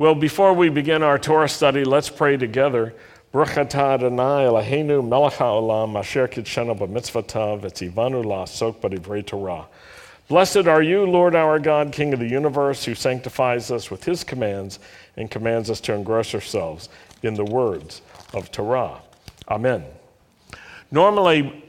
Well, before we begin our Torah study, let's pray together. Blessed are you, Lord our God, King of the universe, who sanctifies us with his commands and commands us to engross ourselves in the words of Torah. Amen. Normally,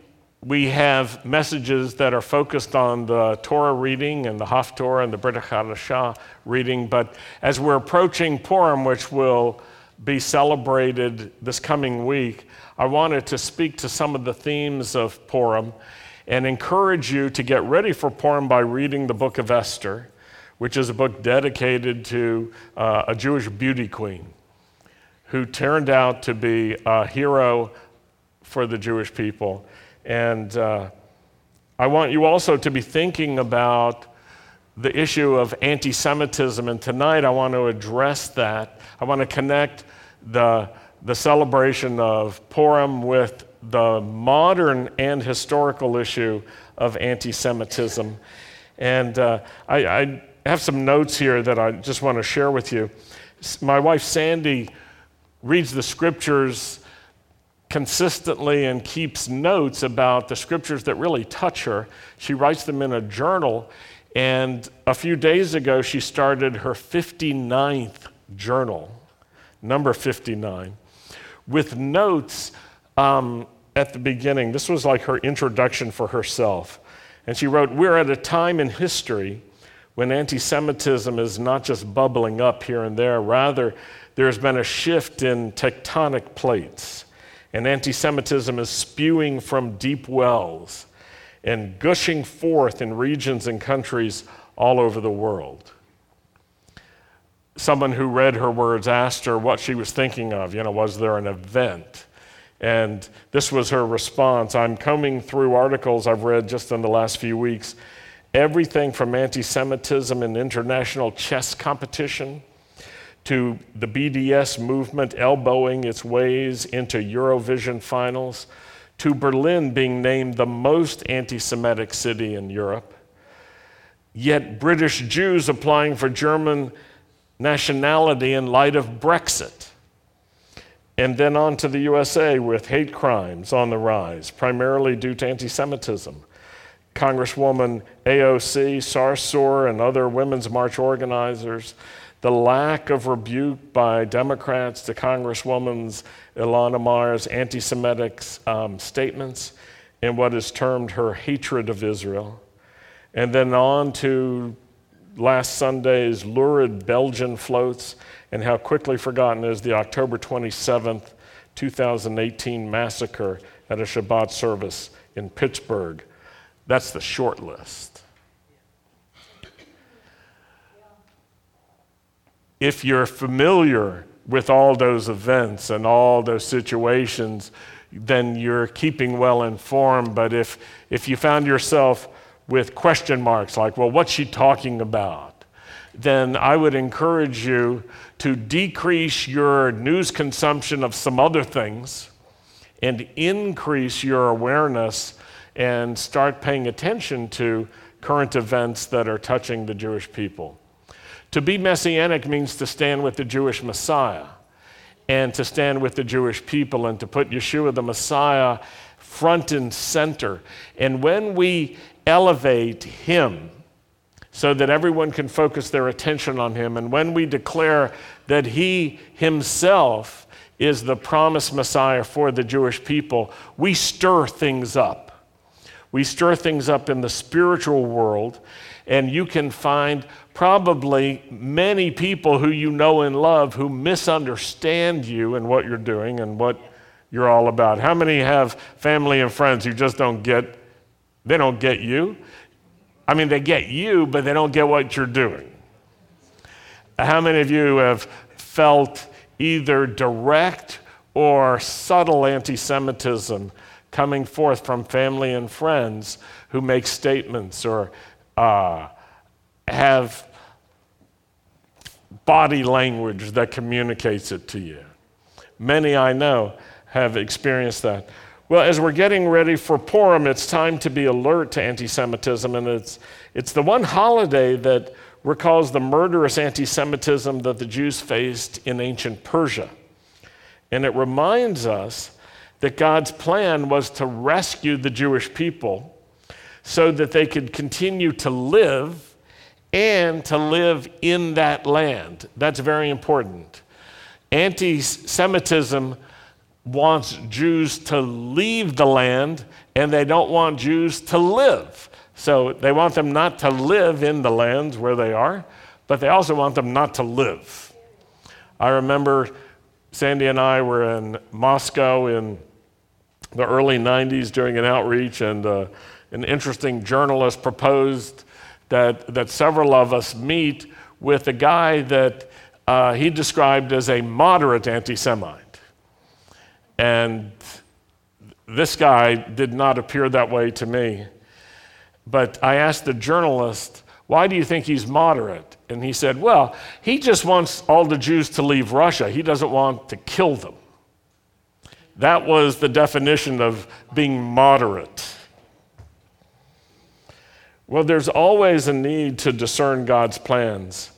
we have messages that are focused on the Torah reading and the Haftorah and the Brit Hadashah reading, but as we're approaching Purim, which will be celebrated this coming week, I wanted to speak to some of the themes of Purim and encourage you to get ready for Purim by reading the book of Esther, which is a book dedicated to uh, a Jewish beauty queen who turned out to be a hero for the Jewish people and uh, I want you also to be thinking about the issue of anti Semitism. And tonight I want to address that. I want to connect the, the celebration of Purim with the modern and historical issue of anti Semitism. And uh, I, I have some notes here that I just want to share with you. My wife Sandy reads the scriptures consistently and keeps notes about the scriptures that really touch her. She writes them in a journal. And a few days ago, she started her 59th journal, number 59, with notes um, at the beginning. This was like her introduction for herself. And she wrote, We're at a time in history when anti Semitism is not just bubbling up here and there, rather, there's been a shift in tectonic plates and anti Semitism is spewing from deep wells and gushing forth in regions and countries all over the world. Someone who read her words asked her what she was thinking of. You know, was there an event? And this was her response. I'm combing through articles I've read just in the last few weeks. Everything from anti Semitism and international chess competition to the BDS movement elbowing its ways into Eurovision finals, to Berlin being named the most anti Semitic city in Europe, yet British Jews applying for German nationality in light of Brexit. And then on to the USA with hate crimes on the rise, primarily due to anti Semitism. Congresswoman AOC, Sarsour, and other Women's March organizers the lack of rebuke by Democrats to Congresswoman Ilhan Omar's anti Semitic um, statements and what is termed her hatred of Israel. And then on to last Sunday's lurid Belgian floats and how quickly forgotten is the October 27th, 2018 massacre at a Shabbat service in Pittsburgh. That's the short list. If you're familiar with all those events and all those situations, then you're keeping well informed. But if, if you found yourself with question marks like, well, what's she talking about? Then I would encourage you to decrease your news consumption of some other things and increase your awareness and start paying attention to current events that are touching the Jewish people. To be messianic means to stand with the Jewish Messiah and to stand with the Jewish people and to put Yeshua the Messiah front and center. And when we elevate him so that everyone can focus their attention on him, and when we declare that he himself is the promised Messiah for the Jewish people, we stir things up. We stir things up in the spiritual world, and you can find probably many people who you know and love who misunderstand you and what you're doing and what you're all about. How many have family and friends who just don't get they don't get you? I mean they get you but they don't get what you're doing. How many of you have felt either direct or subtle anti-Semitism coming forth from family and friends who make statements or uh, have body language that communicates it to you. Many I know have experienced that. Well, as we're getting ready for Purim, it's time to be alert to anti Semitism, and it's, it's the one holiday that recalls the murderous anti Semitism that the Jews faced in ancient Persia. And it reminds us that God's plan was to rescue the Jewish people so that they could continue to live and to live in that land. That's very important. Anti Semitism wants Jews to leave the land, and they don't want Jews to live. So they want them not to live in the lands where they are, but they also want them not to live. I remember Sandy and I were in Moscow in the early 90s during an outreach, and uh, an interesting journalist proposed that, that several of us meet with a guy that uh, he described as a moderate anti Semite. And this guy did not appear that way to me. But I asked the journalist, why do you think he's moderate? And he said, well, he just wants all the Jews to leave Russia. He doesn't want to kill them. That was the definition of being moderate. Well, there's always a need to discern God's plans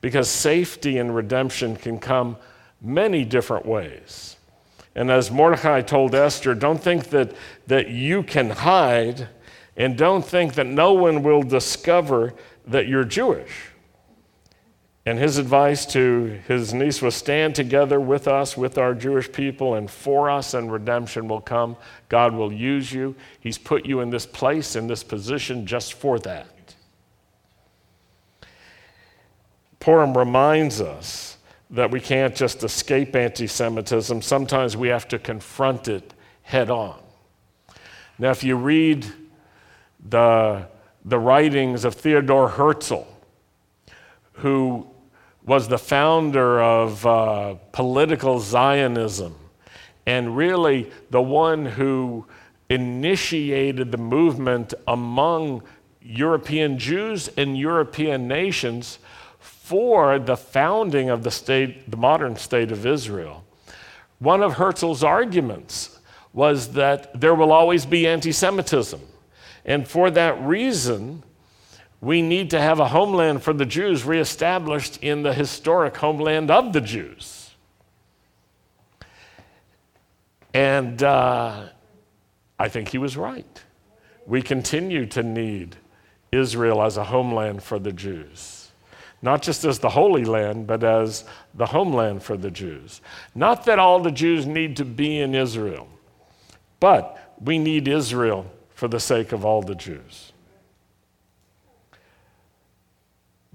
because safety and redemption can come many different ways. And as Mordecai told Esther, don't think that, that you can hide, and don't think that no one will discover that you're Jewish. And his advice to his niece was stand together with us, with our Jewish people, and for us, and redemption will come. God will use you. He's put you in this place, in this position, just for that. Purim reminds us that we can't just escape anti Semitism, sometimes we have to confront it head on. Now, if you read the, the writings of Theodore Herzl, who was the founder of uh, political Zionism and really the one who initiated the movement among European Jews and European nations for the founding of the state, the modern state of Israel. One of Herzl's arguments was that there will always be anti Semitism. And for that reason, we need to have a homeland for the Jews reestablished in the historic homeland of the Jews. And uh, I think he was right. We continue to need Israel as a homeland for the Jews, not just as the Holy Land, but as the homeland for the Jews. Not that all the Jews need to be in Israel, but we need Israel for the sake of all the Jews.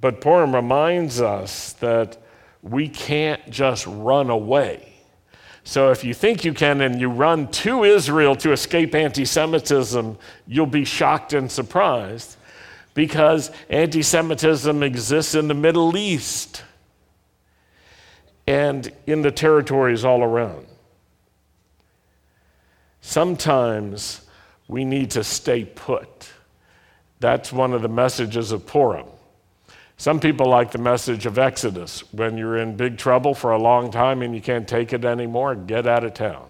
But Purim reminds us that we can't just run away. So if you think you can and you run to Israel to escape anti Semitism, you'll be shocked and surprised because anti Semitism exists in the Middle East and in the territories all around. Sometimes we need to stay put. That's one of the messages of Purim. Some people like the message of Exodus. When you're in big trouble for a long time and you can't take it anymore, get out of town.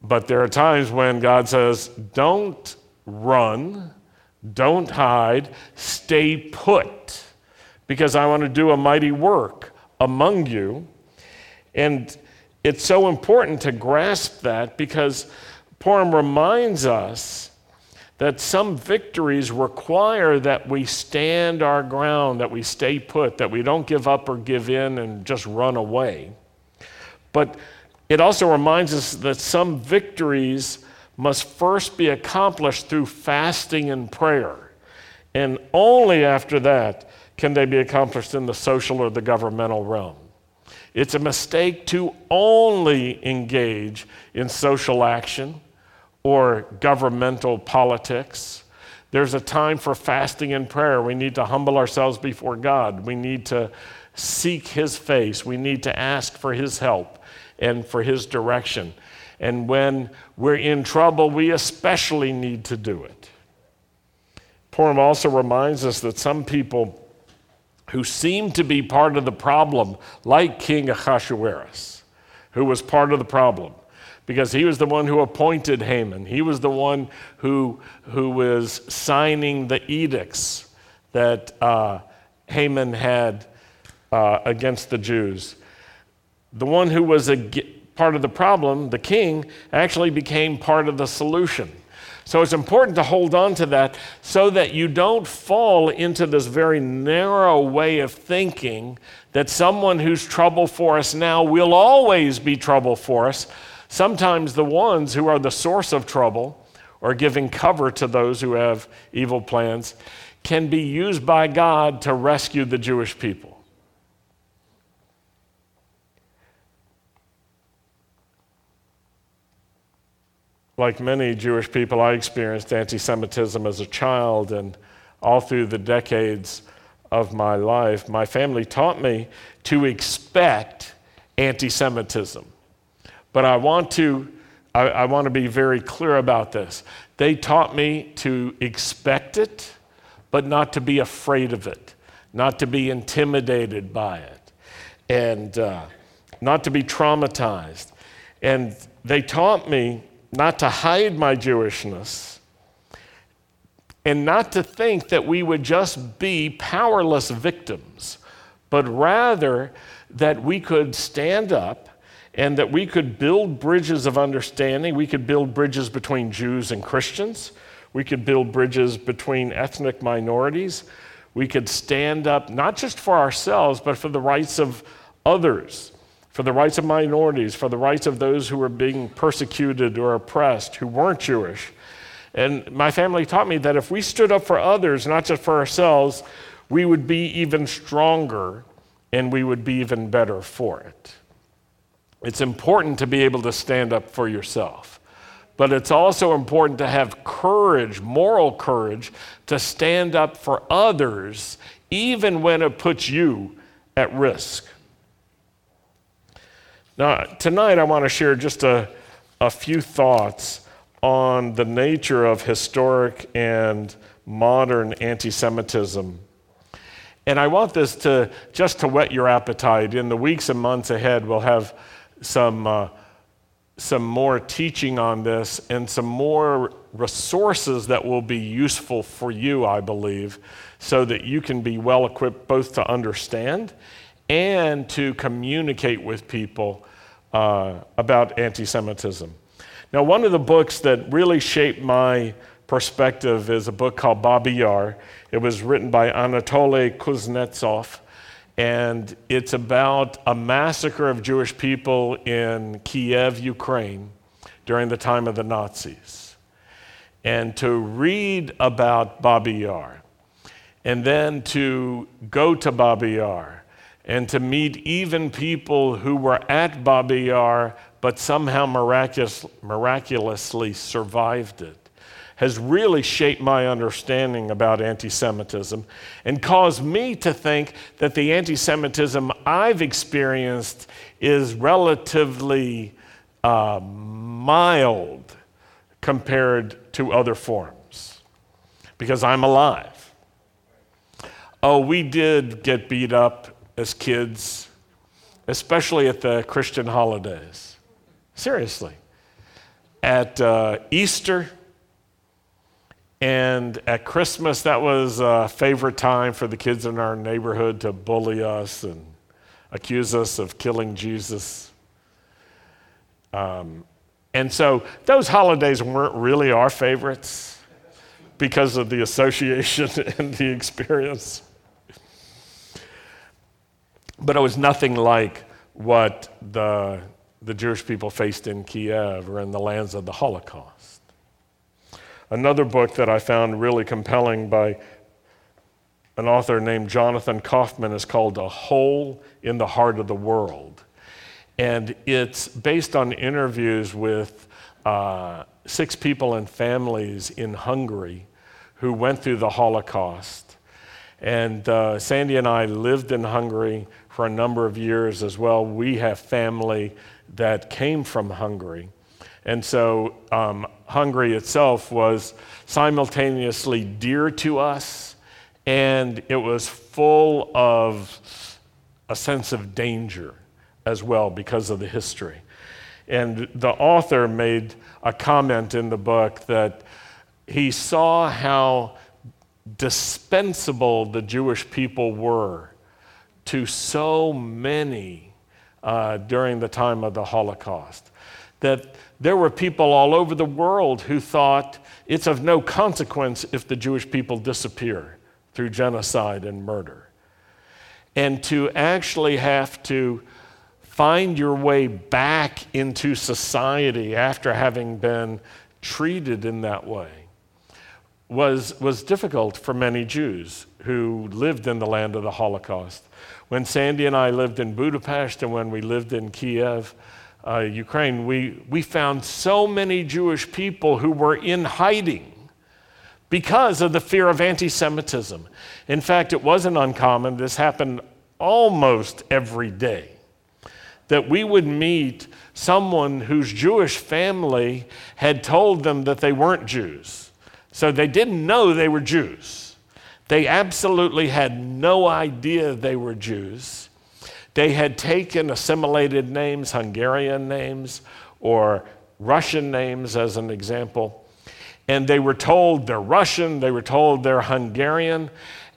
But there are times when God says, don't run, don't hide, stay put, because I want to do a mighty work among you. And it's so important to grasp that because Purim reminds us that some victories require that we stand our ground, that we stay put, that we don't give up or give in and just run away. But it also reminds us that some victories must first be accomplished through fasting and prayer. And only after that can they be accomplished in the social or the governmental realm. It's a mistake to only engage in social action or governmental politics. There's a time for fasting and prayer. We need to humble ourselves before God. We need to seek His face. We need to ask for His help and for His direction. And when we're in trouble, we especially need to do it. Purim also reminds us that some people who seem to be part of the problem, like King Ahasuerus, who was part of the problem, because he was the one who appointed Haman. He was the one who, who was signing the edicts that uh, Haman had uh, against the Jews. The one who was a, part of the problem, the king, actually became part of the solution. So it's important to hold on to that so that you don't fall into this very narrow way of thinking that someone who's trouble for us now will always be trouble for us. Sometimes the ones who are the source of trouble or giving cover to those who have evil plans can be used by God to rescue the Jewish people. Like many Jewish people, I experienced anti Semitism as a child, and all through the decades of my life, my family taught me to expect anti Semitism. But I want to, I, I, want to be very clear about this. They taught me to expect it, but not to be afraid of it, not to be intimidated by it, and uh, not to be traumatized. And they taught me not to hide my Jewishness, and not to think that we would just be powerless victims, but rather that we could stand up and that we could build bridges of understanding. We could build bridges between Jews and Christians. We could build bridges between ethnic minorities. We could stand up not just for ourselves, but for the rights of others for the rights of minorities, for the rights of those who were being persecuted or oppressed who weren't Jewish. And my family taught me that if we stood up for others, not just for ourselves, we would be even stronger and we would be even better for it. It's important to be able to stand up for yourself, but it's also important to have courage, moral courage, to stand up for others, even when it puts you at risk. Now, tonight I want to share just a, a few thoughts on the nature of historic and modern anti Semitism. And I want this to just to whet your appetite. In the weeks and months ahead, we'll have some, uh, some more teaching on this and some more resources that will be useful for you, I believe, so that you can be well equipped both to understand and to communicate with people uh, about anti Semitism. Now, one of the books that really shaped my perspective is a book called Babi Yar. It was written by Anatoly Kuznetsov, and it's about a massacre of Jewish people in Kiev, Ukraine, during the time of the Nazis. And to read about Babi Yar, and then to go to Babi Yar, and to meet even people who were at Babi Yar but somehow miraculous, miraculously survived it has really shaped my understanding about anti Semitism and caused me to think that the anti Semitism I've experienced is relatively uh, mild compared to other forms because I'm alive. Oh, we did get beat up as kids, especially at the Christian holidays. Seriously. At uh, Easter and at Christmas, that was a favorite time for the kids in our neighborhood to bully us and accuse us of killing Jesus. Um, and so those holidays weren't really our favorites because of the association and the experience. But it was nothing like what the, the Jewish people faced in Kiev or in the lands of the Holocaust. Another book that I found really compelling by an author named Jonathan Kaufman is called A Hole in the Heart of the World. And it's based on interviews with uh, six people and families in Hungary who went through the Holocaust. And uh, Sandy and I lived in Hungary for a number of years as well. We have family that came from Hungary. And so um, Hungary itself was simultaneously dear to us, and it was full of a sense of danger as well because of the history. And the author made a comment in the book that he saw how dispensable the Jewish people were to so many uh, during the time of the Holocaust. That there were people all over the world who thought it's of no consequence if the Jewish people disappear through genocide and murder. And to actually have to find your way back into society after having been treated in that way was, was difficult for many Jews who lived in the land of the Holocaust. When Sandy and I lived in Budapest and when we lived in Kiev, uh, Ukraine, we, we found so many Jewish people who were in hiding because of the fear of anti Semitism. In fact, it wasn't uncommon, this happened almost every day, that we would meet someone whose Jewish family had told them that they weren't Jews. So they didn't know they were Jews. They absolutely had no idea they were Jews. They had taken assimilated names, Hungarian names, or Russian names, as an example, and they were told they're Russian, they were told they're Hungarian,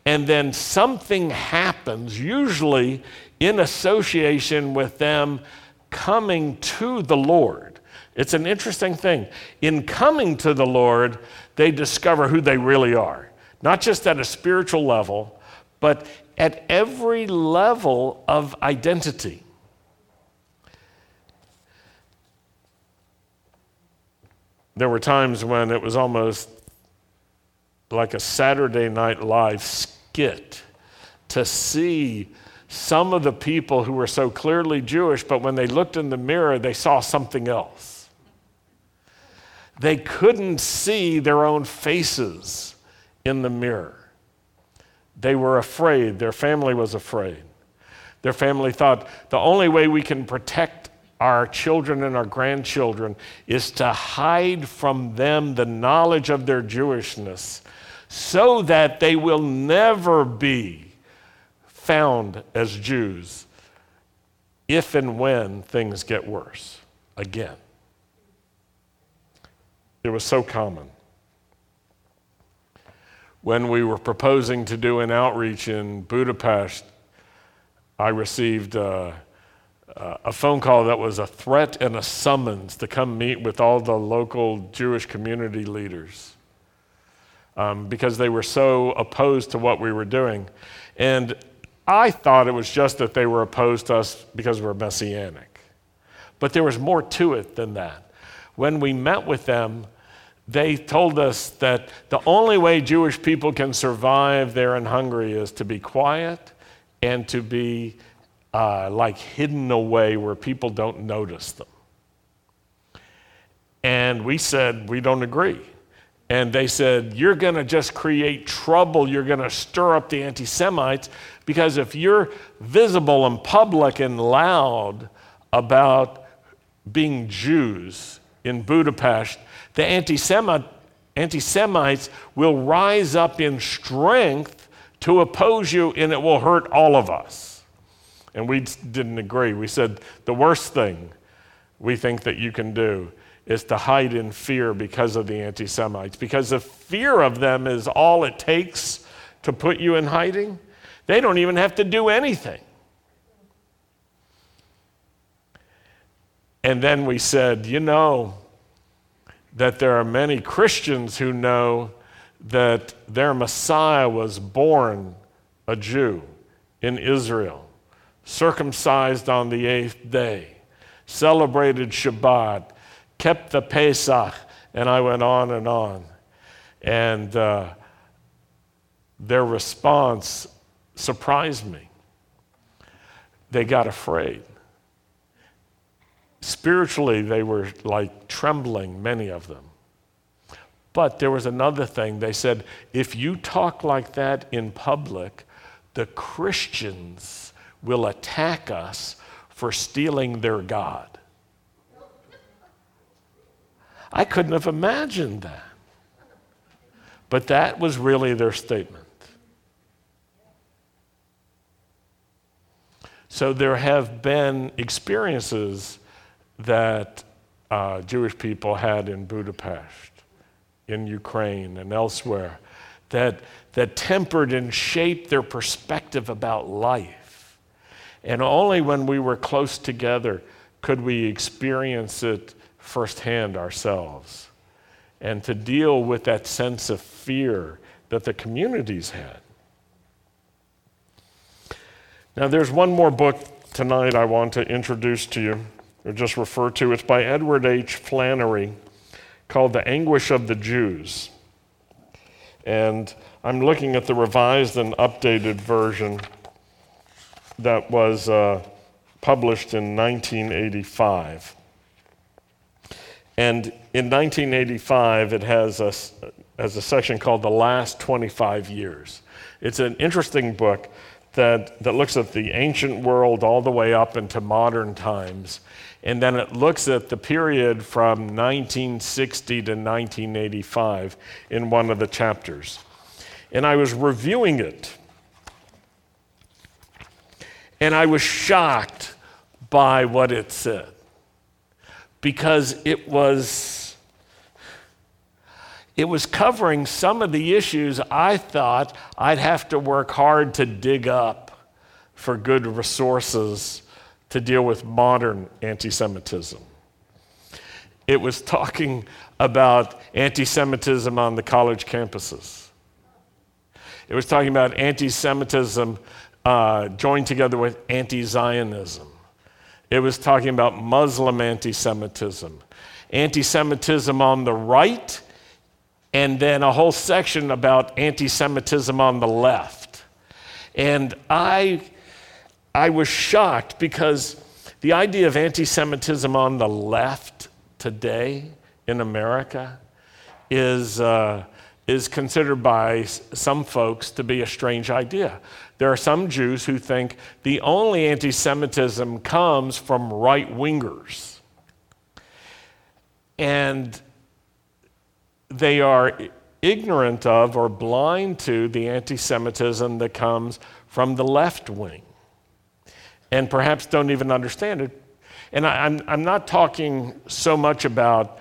and then something happens, usually in association with them coming to the Lord. It's an interesting thing. In coming to the Lord, they discover who they really are, not just at a spiritual level, but at every level of identity. There were times when it was almost like a Saturday Night Live skit to see some of the people who were so clearly Jewish, but when they looked in the mirror, they saw something else. They couldn't see their own faces in the mirror. They were afraid. Their family was afraid. Their family thought the only way we can protect our children and our grandchildren is to hide from them the knowledge of their Jewishness so that they will never be found as Jews if and when things get worse again. It was so common. When we were proposing to do an outreach in Budapest, I received. Uh, uh, a phone call that was a threat and a summons to come meet with all the local Jewish community leaders um, because they were so opposed to what we were doing. And I thought it was just that they were opposed to us because we're messianic. But there was more to it than that. When we met with them, they told us that the only way Jewish people can survive there in Hungary is to be quiet and to be uh, like hidden away where people don't notice them. And we said, we don't agree. And they said, You're going to just create trouble. You're going to stir up the anti Semites because if you're visible and public and loud about being Jews in Budapest, the anti Semites will rise up in strength to oppose you and it will hurt all of us. And we didn't agree. We said the worst thing we think that you can do is to hide in fear because of the anti Semites, because the fear of them is all it takes to put you in hiding. They don't even have to do anything. And then we said, you know, that there are many Christians who know that their Messiah was born a Jew in Israel circumcised on the eighth day, celebrated Shabbat, kept the Pesach, and I went on and on. And uh, their response surprised me. They got afraid. Spiritually, they were like trembling, many of them. But there was another thing. They said, if you talk like that in public, the Christians will attack us for stealing their God. I couldn't have imagined that. But that was really their statement. So there have been experiences that uh, Jewish people had in Budapest, in Ukraine, and elsewhere that, that tempered and shaped their perspective about life. And only when we were close together could we experience it firsthand ourselves and to deal with that sense of fear that the communities had. Now, there's one more book tonight I want to introduce to you, just refer to. It's by Edward H. Flannery called The Anguish of the Jews. And I'm looking at the revised and updated version that was uh, published in 1985. And in 1985, it has a, has a section called The Last 25 Years. It's an interesting book that, that looks at the ancient world all the way up into modern times. And then it looks at the period from 1960 to 1985 in one of the chapters. And I was reviewing it. And I was shocked by what it said because it was it was covering some of the issues I thought I'd have to work hard to dig up for good resources to deal with modern anti Semitism. It was talking about anti Semitism on the college campuses. It was talking about anti Semitism uh, joined together with anti Zionism. It was talking about Muslim anti Semitism, anti Semitism on the right and then a whole section about anti Semitism on the left. And I, I was shocked because the idea of anti Semitism on the left today in America is, uh, is considered by some folks to be a strange idea. There are some Jews who think the only anti Semitism comes from right wingers. And they are ignorant of or blind to the anti Semitism that comes from the left wing and perhaps don't even understand it. And I, am I'm, I'm not talking so much about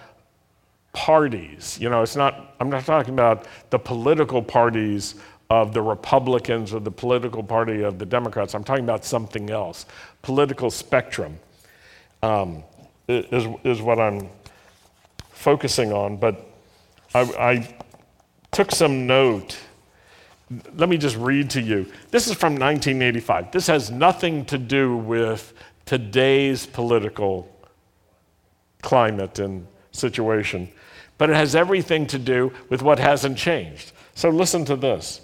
parties. You know, it's not, I'm not talking about the political parties of the Republicans or the political party of the Democrats. I'm talking about something else. Political spectrum um, is, is what I'm focusing on. But I, I took some note. Let me just read to you. This is from 1985. This has nothing to do with today's political climate and situation, but it has everything to do with what hasn't changed. So listen to this.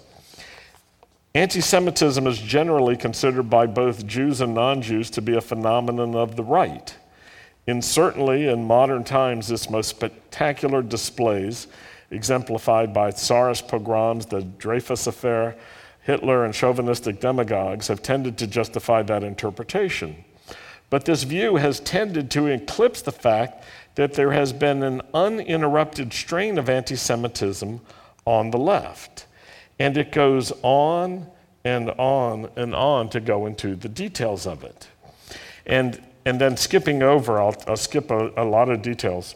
Anti Semitism is generally considered by both Jews and non Jews to be a phenomenon of the right. In certainly in modern times, its most spectacular displays, exemplified by Tsarist pogroms, the Dreyfus affair, Hitler, and chauvinistic demagogues, have tended to justify that interpretation. But this view has tended to eclipse the fact that there has been an uninterrupted strain of anti Semitism on the left. And it goes on and on and on to go into the details of it. And and then skipping over, I'll, I'll skip a, a, lot of details.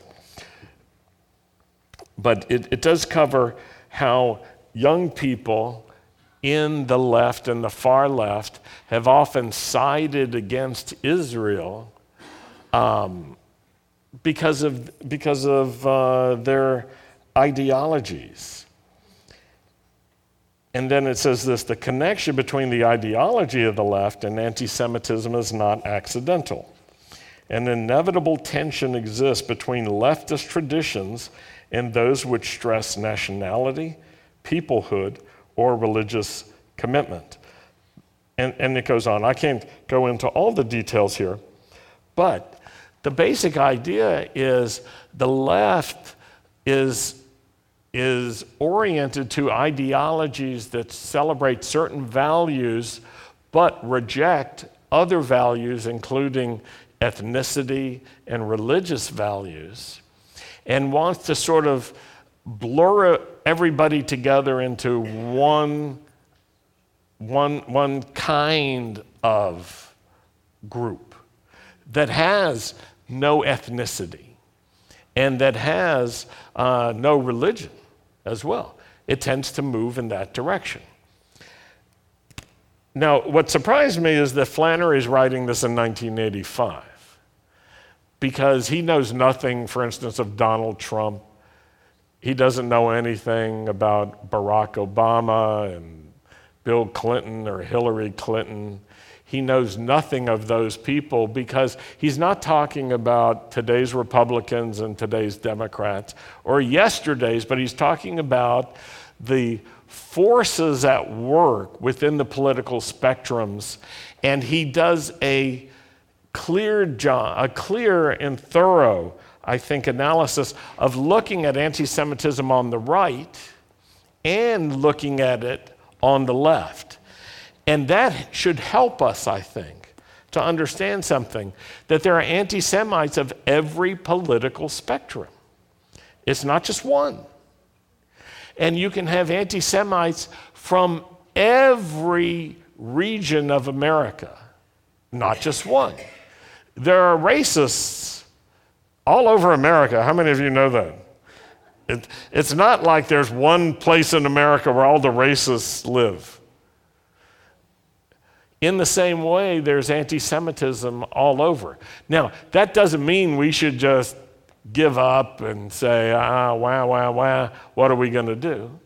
But it, it does cover how young people in the left and the far left have often sided against Israel um, because of, because of uh, their ideologies. And then it says this the connection between the ideology of the left and anti Semitism is not accidental. An inevitable tension exists between leftist traditions and those which stress nationality, peoplehood, or religious commitment. And, and it goes on. I can't go into all the details here, but the basic idea is the left is, is oriented to ideologies that celebrate certain values but reject other values, including ethnicity and religious values, and wants to sort of blur everybody together into one, one, one kind of group that has no ethnicity, and that has uh, no religion as well. It tends to move in that direction. Now, what surprised me is that Flannery is writing this in 1985 because he knows nothing, for instance, of Donald Trump. He doesn't know anything about Barack Obama and Bill Clinton or Hillary Clinton. He knows nothing of those people because he's not talking about today's Republicans and today's Democrats or yesterday's, but he's talking about the forces at work within the political spectrums, and he does a clear job, a clear and thorough, I think, analysis of looking at anti Semitism on the right and looking at it on the left. And that should help us, I think, to understand something that there are anti Semites of every political spectrum. It's not just one and you can have anti Semites from every region of America, not just one. There are racists all over America. How many of you know that? It, it's not like there's one place in America where all the racists live. In the same way, there's anti Semitism all over. Now, that doesn't mean we should just give up and say, ah, wow, wow, wow, what are we going to do?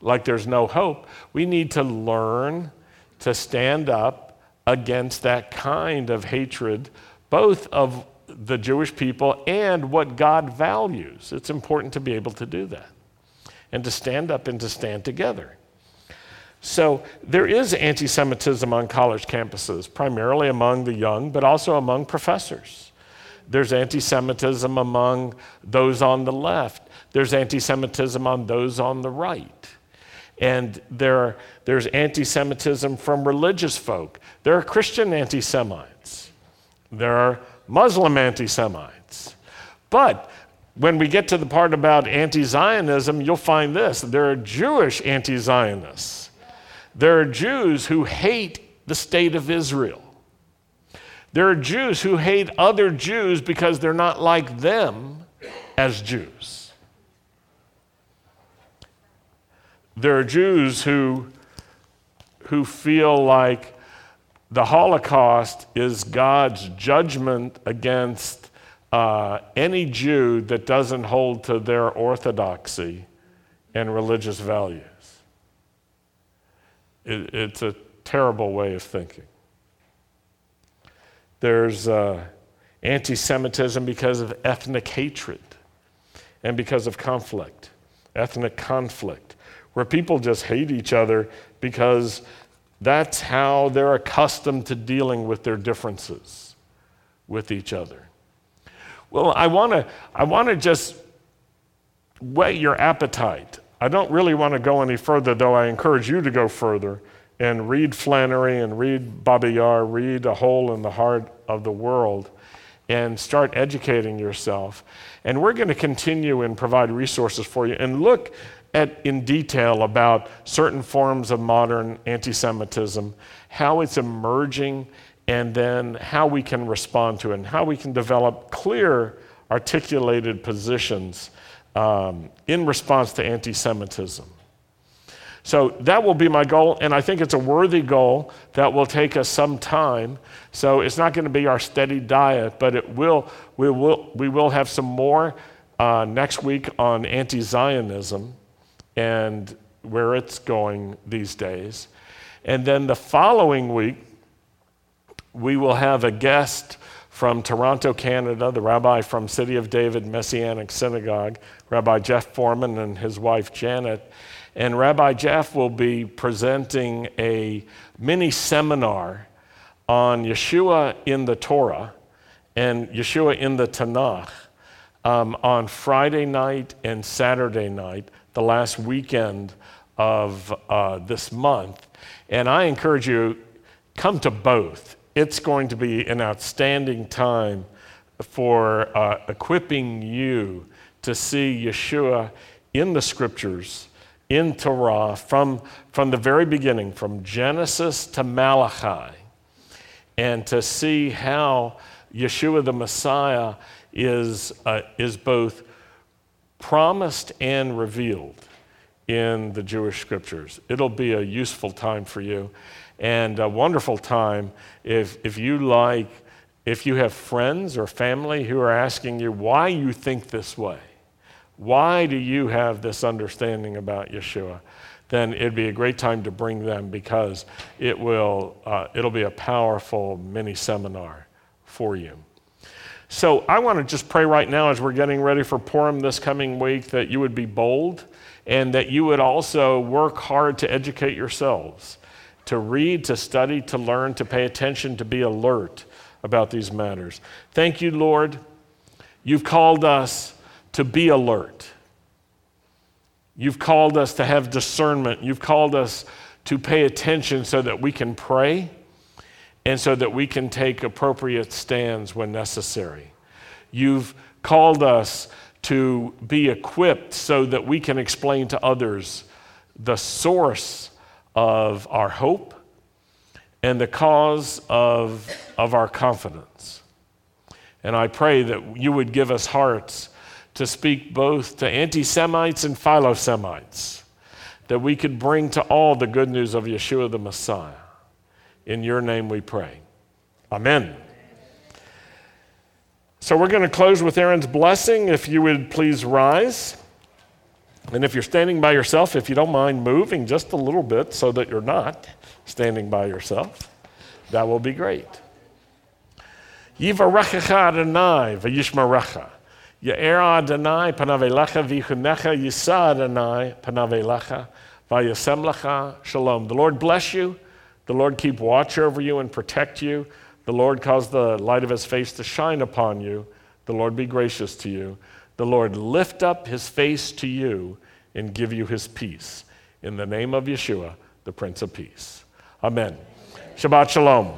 Like there's no hope. We need to learn to stand up against that kind of hatred, both of the Jewish people and what God values. It's important to be able to do that and to stand up and to stand together. So there is anti Semitism on college campuses, primarily among the young, but also among professors. There's anti Semitism among those on the left. There's anti Semitism on those on the right. And there, there's anti Semitism from religious folk. There are Christian anti Semites. There are Muslim anti Semites. But when we get to the part about anti Zionism, you'll find this there are Jewish anti Zionists. There are Jews who hate the state of Israel. There are Jews who hate other Jews because they're not like them as Jews. There are Jews who, who feel like the Holocaust is God's judgment against uh, any Jew that doesn't hold to their orthodoxy and religious values. It, it's a terrible way of thinking. There's uh, anti Semitism because of ethnic hatred and because of conflict, ethnic conflict, where people just hate each other because that's how they're accustomed to dealing with their differences with each other. Well, I want to I want to just whet your appetite. I don't really want to go any further, though I encourage you to go further and read Flannery and read Babi Yar, read A Hole in the Heart of the World, and start educating yourself. And we're going to continue and provide resources for you and look at in detail about certain forms of modern anti Semitism, how it's emerging, and then how we can respond to it, and how we can develop clear, articulated positions um, in response to anti Semitism. So that will be my goal, and I think it's a worthy goal that will take us some time. So it's not going to be our steady diet, but it will, we, will, we will have some more uh, next week on anti Zionism and where it's going these days. And then the following week, we will have a guest from Toronto, Canada, the rabbi from City of David Messianic Synagogue, Rabbi Jeff Foreman and his wife Janet. And Rabbi Jeff will be presenting a mini seminar on Yeshua in the Torah and Yeshua in the Tanakh um, on Friday night and Saturday night, the last weekend of uh, this month. And I encourage you, come to both. It's going to be an outstanding time for uh, equipping you to see Yeshua in the scriptures in Torah from, from the very beginning, from Genesis to Malachi, and to see how Yeshua the Messiah is, uh, is both promised and revealed in the Jewish scriptures. It'll be a useful time for you and a wonderful time if, if you like, if you have friends or family who are asking you why you think this way. Why do you have this understanding about Yeshua? Then it'd be a great time to bring them because it will, uh, it'll be a powerful mini seminar for you. So I want to just pray right now as we're getting ready for Purim this coming week that you would be bold and that you would also work hard to educate yourselves, to read, to study, to learn, to pay attention, to be alert about these matters. Thank you, Lord. You've called us to be alert. You've called us to have discernment. You've called us to pay attention so that we can pray and so that we can take appropriate stands when necessary. You've called us to be equipped so that we can explain to others the source of our hope and the cause of, of our confidence. And I pray that you would give us hearts to speak both to anti Semites and philo Semites, that we could bring to all the good news of Yeshua the Messiah. In your name we pray. Amen. So we're going to close with Aaron's blessing. If you would please rise. And if you're standing by yourself, if you don't mind moving just a little bit so that you're not standing by yourself, that will be great. Yivarechecha Adonai v'yishmarecha. Ya'er Adonai panavelecha v'yichunecha yisa Adonai panavelecha v'yasem lecha shalom. The Lord bless you. The Lord keep watch over you and protect you. The Lord cause the light of his face to shine upon you. The Lord be gracious to you. The Lord lift up his face to you and give you his peace. In the name of Yeshua, the Prince of Peace. Amen. Shabbat Shalom.